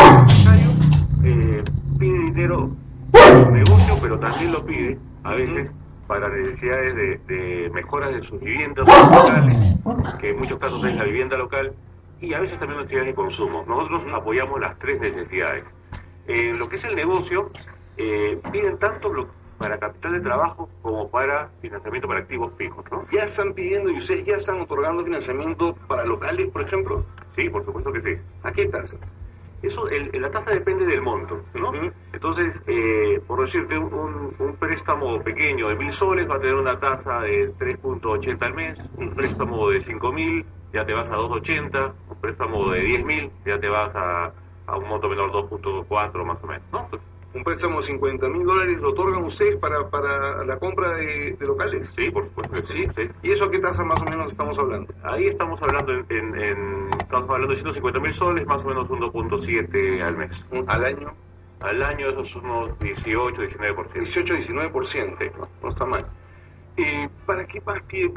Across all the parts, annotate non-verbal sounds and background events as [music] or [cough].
empresario eh, pide dinero para su negocio, pero también lo pide a veces para necesidades de, de mejoras de sus viviendas locales, que en muchos casos es la vivienda local, y a veces también necesidades de consumo. Nosotros apoyamos las tres necesidades. En lo que es el negocio, eh, piden tanto lo- para capital de trabajo como para financiamiento para activos fijos, ¿no? ¿Ya están pidiendo y ustedes ya están otorgando financiamiento para locales, por ejemplo? Sí, por supuesto que sí. ¿A qué tasa? Eso, el, la tasa depende del monto, ¿no? Entonces, eh, por decirte, un, un- un préstamo pequeño de mil soles va a tener una tasa de 3.80 al mes, un préstamo de 5.000 ya te vas a 2.80, un préstamo de 10.000 ya te vas a, a un monto menor 2.4 más o menos, ¿no? Un préstamo de 50 mil dólares lo otorgan ustedes para, para la compra de, de locales. sí, por supuesto sí, sí. ¿Y eso a qué tasa más o menos estamos hablando? Ahí estamos hablando en, en- en- estamos hablando de 150 mil soles, más o menos un 2.7 al mes. Al año, Al año esos son unos 18, 19%. 18-19%. No, no está mal. Eh, ¿Para qué más pide?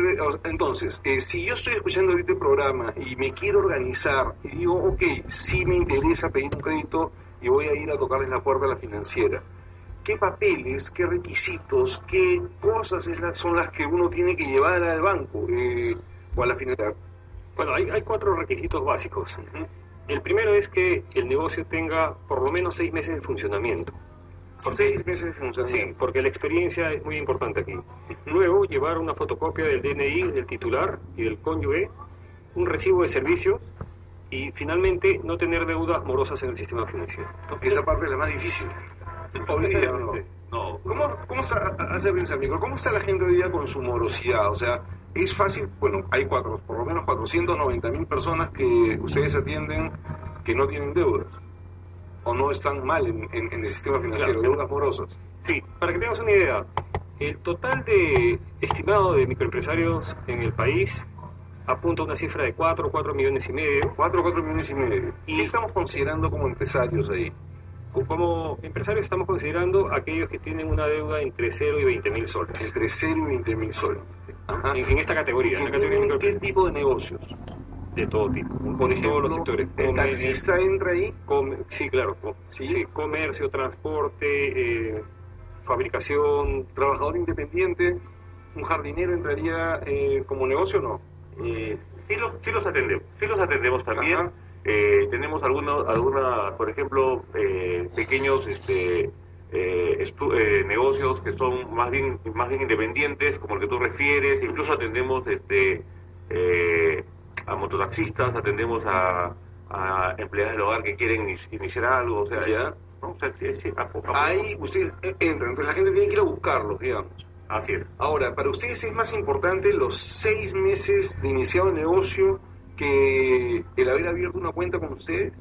Entonces, eh, si yo estoy escuchando ahorita el programa y me quiero organizar y digo, ok, sí me interesa pedir un crédito y voy a ir a tocarles la puerta a la financiera, ¿qué papeles, qué requisitos, qué cosas son las que uno tiene que llevar al banco eh, o a la financiera? Bueno, hay, hay cuatro requisitos básicos. El primero es que el negocio tenga por lo menos seis meses de funcionamiento. Seis meses de Sí, funcionamiento. porque la experiencia es muy importante aquí. Luego, llevar una fotocopia del DNI del titular y del cónyuge, un recibo de servicios y finalmente no tener deudas morosas en el sistema financiero. Esa parte es la más difícil. No, ¿Cómo, cómo está, hace pensar, amigo, ¿cómo está la gente hoy día con su morosidad? O sea, es fácil, bueno, hay cuatro, por lo menos 490 mil personas que ustedes atienden que no tienen deudas o no están mal en, en- en el sistema financiero, Claro. deudas morosas. Sí, para que tengas una idea, el total de estimado de microempresarios en el país apunta a una cifra de 4, 4 millones y medio. 4, 4 millones y medio. Y- ¿Qué estamos considerando como empresarios ahí? Como empresarios estamos considerando aquellos que tienen una deuda entre 0 y 20 mil soles. Entre 0 y 20 mil soles. Ajá. En, en esta categoría, en la ¿Que categoría ¿Qué tipo de negocios? de todo tipo, Por ejemplo, todos los sectores. ¿el taxista entra ahí? come- sí, claro, co- sí, comercio, transporte, eh, fabricación, ¿Trabajador independiente? ¿Un jardinero entraría eh, como negocio o no? Eh, sí, los, sí los atendemos, sí los atendemos también. Ajá. Eh, tenemos algunos, alguna, por ejemplo, eh, pequeños este, eh, estu- eh, negocios que son más bien, más bien independientes, como el que tú refieres. Incluso atendemos este, eh, a mototaxistas, atendemos a, a empleados del hogar que quieren ini- iniciar algo. O sea, Ya. ¿no? O sea, sí, sí, a poco a poco. Ahí ustedes entran, entonces la gente tiene que ir a buscarlos, digamos. Así es. Ahora, para ustedes es más importante los seis meses de iniciado el negocio que el haber abierto una cuenta con ustedes.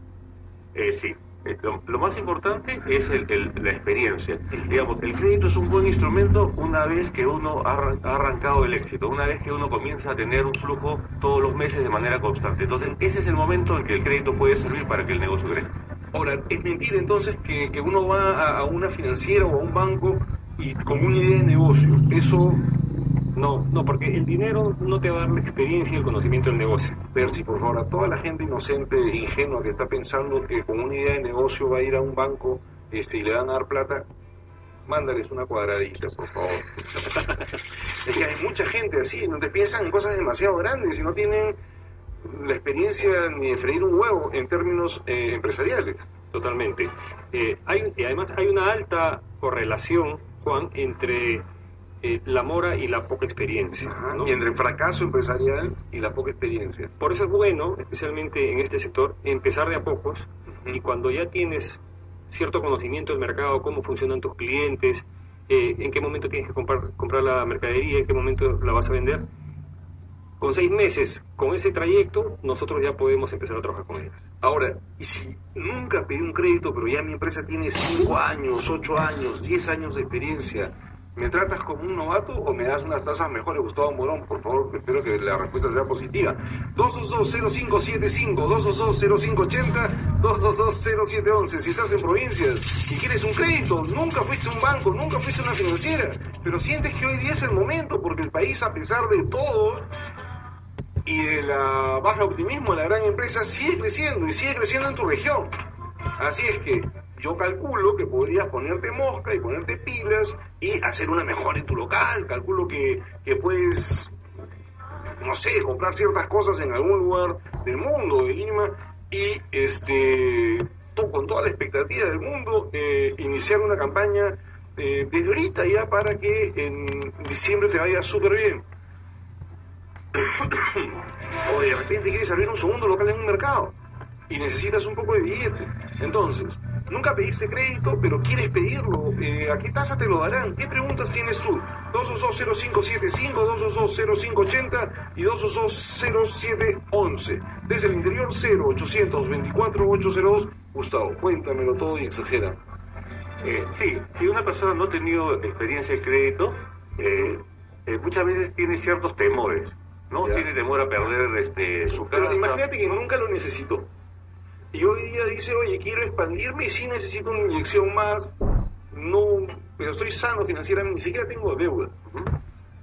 Eh, sí. Eh, Lo, lo más importante es el- el- la experiencia. Digamos, el crédito es un buen instrumento una vez que uno ha, ha arrancado el éxito, una vez que uno comienza a tener un flujo todos los meses de manera constante. Entonces, ese es el momento en que el crédito puede servir para que el negocio crezca. Ahora, es mentira entonces que, que uno va a, a una financiera o a un banco y con una idea de negocio. Eso, no, no, porque el dinero no te va a dar la experiencia y el conocimiento del negocio. Percy, por favor, a toda la gente inocente e ingenua que está pensando que con una idea de negocio va a ir a un banco este, y le van a dar plata, mándales una cuadradita, por favor. [laughs] es que hay mucha gente así, donde piensan en cosas demasiado grandes y no tienen la experiencia ni de freír un huevo en términos eh, empresariales. Totalmente. Eh, hay, y además hay una alta correlación, Juan, entre eh, la mora y la poca experiencia. Ajá, ¿no? Y entre el fracaso empresarial y la poca experiencia. Por eso es bueno, especialmente en este sector, empezar de a pocos y cuando ya tienes cierto conocimiento del mercado, cómo funcionan tus clientes, eh, en qué momento tienes que comprar, comprar la mercadería, en qué momento la vas a vender, Con seis meses, con ese trayecto, nosotros ya podemos empezar a trabajar con ellos. Ahora, y si nunca pedí un crédito, pero ya mi empresa tiene 5 años, 8 años, 10 años de experiencia, ¿me tratas como un novato o me das unas tasas mejores, Gustavo Morón? Por favor, espero que la respuesta sea positiva. 222-0575, 222-0580, 222-0711. Si estás en provincias y quieres un crédito, nunca fuiste un banco, nunca fuiste una financiera, pero sientes que hoy día es el momento porque el país, a pesar de todo, y de la baja optimismo de la gran empresa sigue creciendo y sigue creciendo en tu región. Así es que yo calculo que podrías ponerte mosca y ponerte pilas y hacer una mejora en tu local. Calculo que, que puedes, no sé, comprar ciertas cosas en algún lugar del mundo de Lima y este, tú con toda la expectativa del mundo eh, iniciar una campaña eh, desde ahorita ya para que en diciembre te vaya súper bien. O de repente quieres abrir un segundo local en un mercado y necesitas un poco de billete. Entonces, nunca pediste crédito, pero quieres pedirlo. Eh, ¿A qué tasa te lo darán? ¿Qué preguntas tienes tú? 222-0575, 222-0580 y 222-0711. Desde el interior 0824-802. Gustavo, cuéntamelo todo y exagera. Eh, sí, si una persona no ha tenido experiencia de crédito, eh, eh, muchas veces tiene ciertos temores. ¿No? Ya. Tiene temor a perder este, su casa. Pero imagínate que nunca lo necesitó. Y hoy día dice, oye, quiero expandirme y sí necesito una inyección más. No, pero estoy sano financieramente, ni siquiera tengo deuda.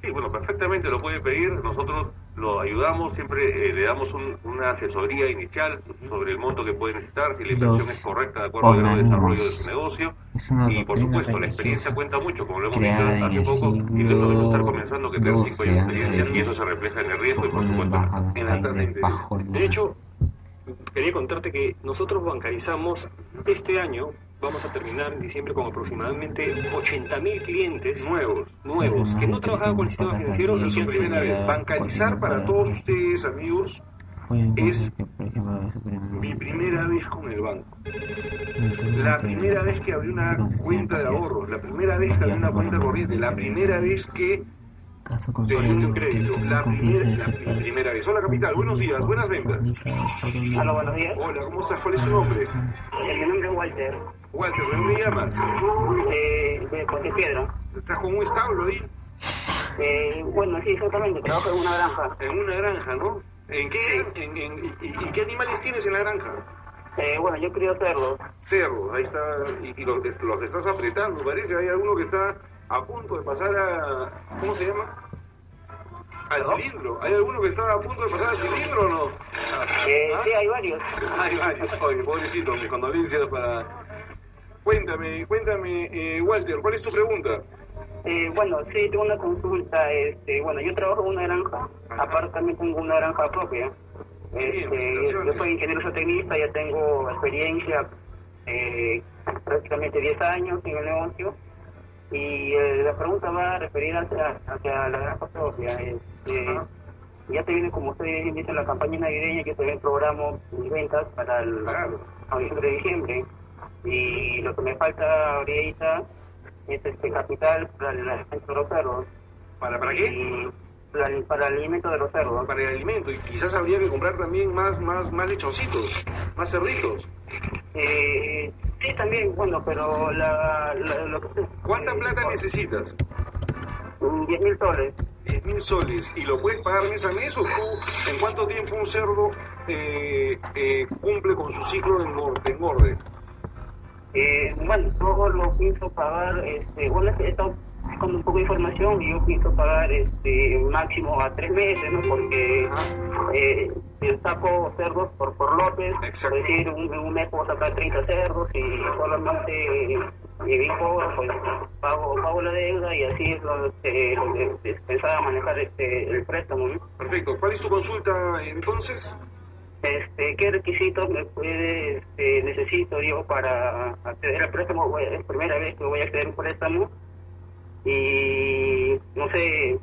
Sí, bueno, perfectamente lo puede pedir. Nosotros lo ayudamos, siempre eh, le damos un- una asesoría inicial sobre el monto que puede necesitar, si la inversión Los es correcta de acuerdo al desarrollo de su negocio. Es una Y por supuesto, la experiencia cuenta mucho, como lo hemos visto en hace poco, y luego debemos estar comenzando que tener 5 años de experiencia, y eso se refleja en el riesgo y por supuesto en la tasa de interés. De hecho, quería contarte que nosotros bancarizamos este año, vamos a terminar en diciembre con aproximadamente 80.000 clientes Nuevos. nuevos que no trabajaban con el sistema financiero y que han sido primera vez. Bancarizar para todos ustedes, amigos, es mi primera vez con el banco. La primera vez que abrí una cuenta de ahorros, la primera vez que abrí una cuenta corriente, la primera vez que caso un crédito, la primera, la mi primera vez. Hola capital, buenos días, buenas ventas. Hola, buenos días. Hola, ¿cómo estás? ¿Cuál es su nombre? Eh, mi nombre es Walter, Walter, ¿de dónde llamas? eh, de Ponte Piedra. ¿Estás con un establo ahí? Eh, bueno, sí, exactamente, trabajo en una granja. En una granja, ¿no? ¿En qué, en, en- y, y- y qué animales tienes en la granja? Eh, bueno, yo crío cerdos. Cerdos, ahí está, y, y los, los estás apretando, parece. Hay alguno que está a punto de pasar a. ¿Cómo se llama? Al cilindro. ¿Hay alguno que está a punto de pasar al cilindro o no? Eh, ¿Ah? sí, hay varios. [laughs] Ay, varios. Oye, pobrecito, mis condolencias para. Cuéntame, cuéntame, eh, Walter, ¿cuál es tu pregunta? Eh, bueno, sí, tengo una consulta. Este, bueno, yo trabajo en una granja, Ajá. aparte también tengo una granja propia. Bien, Este, yo felicitaciones. soy ingeniero zootecnista, ya tengo experiencia, eh, prácticamente 10 años en el negocio. Y eh, la pregunta va referida hacia, hacia la granja propia. Este, ya te viene, como ustedes dicen, la campaña navideña que se ve programa mis ventas para el a diciembre de diciembre. Y lo que me falta ahorita es este capital para el alimento de los cerdos. ¿Para, para qué? Y para el, para el alimento de los cerdos. Para el alimento. Y quizás habría que comprar también más, más, más lechoncitos, más cerditos. Eh, sí, también, bueno, pero la, la- lo que... ¿Cuánta plata necesitas? 10 mil soles. 10 mil soles. ¿Y lo puedes pagar mes a mes o tú en cuánto tiempo un cerdo eh, eh, cumple con su ciclo de engorde? de engorde? Eh, bueno, yo lo pienso pagar, este, bueno, he estado con un poco de información y yo pienso pagar este máximo a tres meses, ¿no? Porque eh, yo saco cerdos por, por lotes, Exacto. decir, un, un mes puedo sacar 30 cerdos y solamente eh, mi cobro, pues pago, pago la deuda y así es lo que, lo que pensaba manejar este, el préstamo, ¿no? Perfecto. ¿Cuál es tu consulta entonces? Este, ¿Qué requisitos me puede, este, necesito yo para acceder al préstamo? Es primera vez que voy a acceder a un préstamo y no sé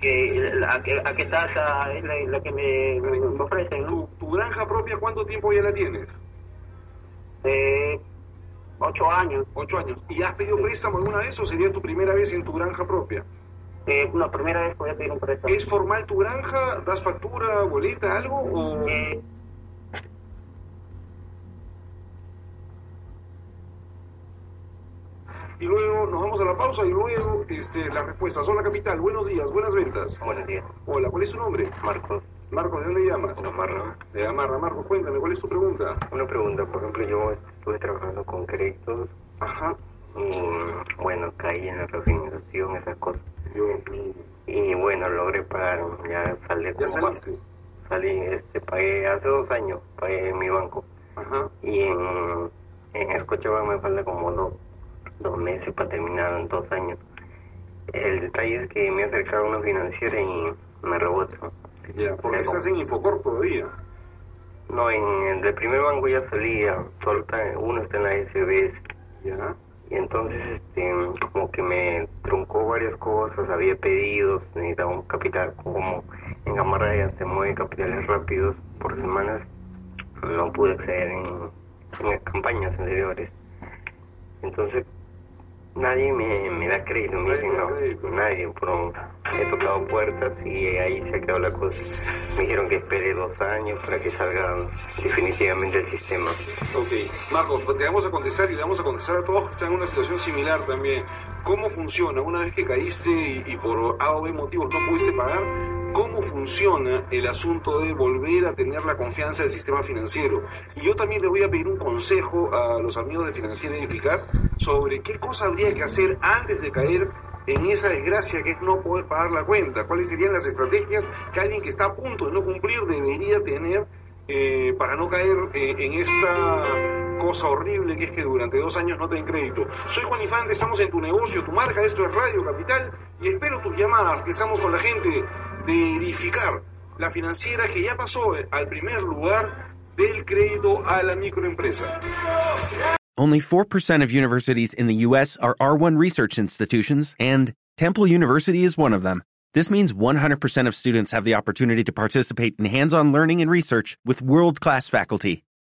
que, a, qué, a qué tasa es la, la que me, me, me ofrecen, ¿no? ¿Tu, tu granja propia cuánto tiempo ya la tienes? Eh, ocho años. Ocho años. ¿Y has pedido préstamo alguna vez o sería tu primera vez en tu granja propia? Eh, no, primera vez voy a pedir un préstamo. ¿Es formal tu granja? ¿Das factura, boleta, algo? O... Eh, Y luego nos vamos a la pausa y luego este, las respuestas. Hola Capital, buenos días, buenas ventas. Buenos días, Hola, ¿cuál es su nombre? Marcos. Marcos, ¿de dónde llamas? Gamarra. De Amarra. Marcos, cuéntame, ¿cuál es tu pregunta? Una pregunta, por ejemplo, yo estuve trabajando con créditos Ajá. y, bueno, caí en la refinanciación, esas cosas. Yo, mi- Y, bueno, logré pagar, ya salí. ¿Ya saliste? Salí, este, pagué hace dos años, pagué en mi banco. Ajá. Y en, en Scotiabank me falta como dos, dos meses para terminar en dos años. El detalle es que me acercaron a una financiera y me rebotan. Ya, porque estás en Infocorp todavía. No, en el del primer banco ya salía, solo está, uno está en la SBS. Ya. Y entonces, este, como que me truncó varias cosas, había pedidos, necesitaba un capital, como en Gamarra se mueve capitales rápidos por semanas, no pude acceder en, en campañas anteriores. Entonces, nadie me, me da crédito, me dicen no, nadie, pero he tocado puertas y ahí se ha quedado la cosa. Me dijeron que espere dos años para que salga definitivamente el sistema. Ok, Marcos, pues te vamos a contestar y le vamos a contestar a todos que están en una situación similar también. ¿Cómo funciona una vez que caíste y, y por A o B motivos no pudiste pagar? ¿Cómo funciona el asunto de volver a tener la confianza del sistema financiero? Y yo también le voy a pedir un consejo a los amigos de Financiera Edificar sobre qué cosa habría que hacer antes de caer en esa desgracia que es no poder pagar la cuenta. ¿Cuáles serían las estrategias que alguien que está a punto de no cumplir debería tener eh, para no caer eh, en esta cosa horrible que es que durante dos años no te den crédito. Soy Juan Infante, estamos en tu negocio, tu marca, esto es Radio Capital y espero tus llamadas, que estamos con la gente la financiera que ya pasó al primer lugar del crédito a la microempresa. Only 4% of universities in the U.S. are R1 research institutions, and Temple University is one of them. This means 100% of students have the opportunity to participate in hands on learning and research with world class faculty.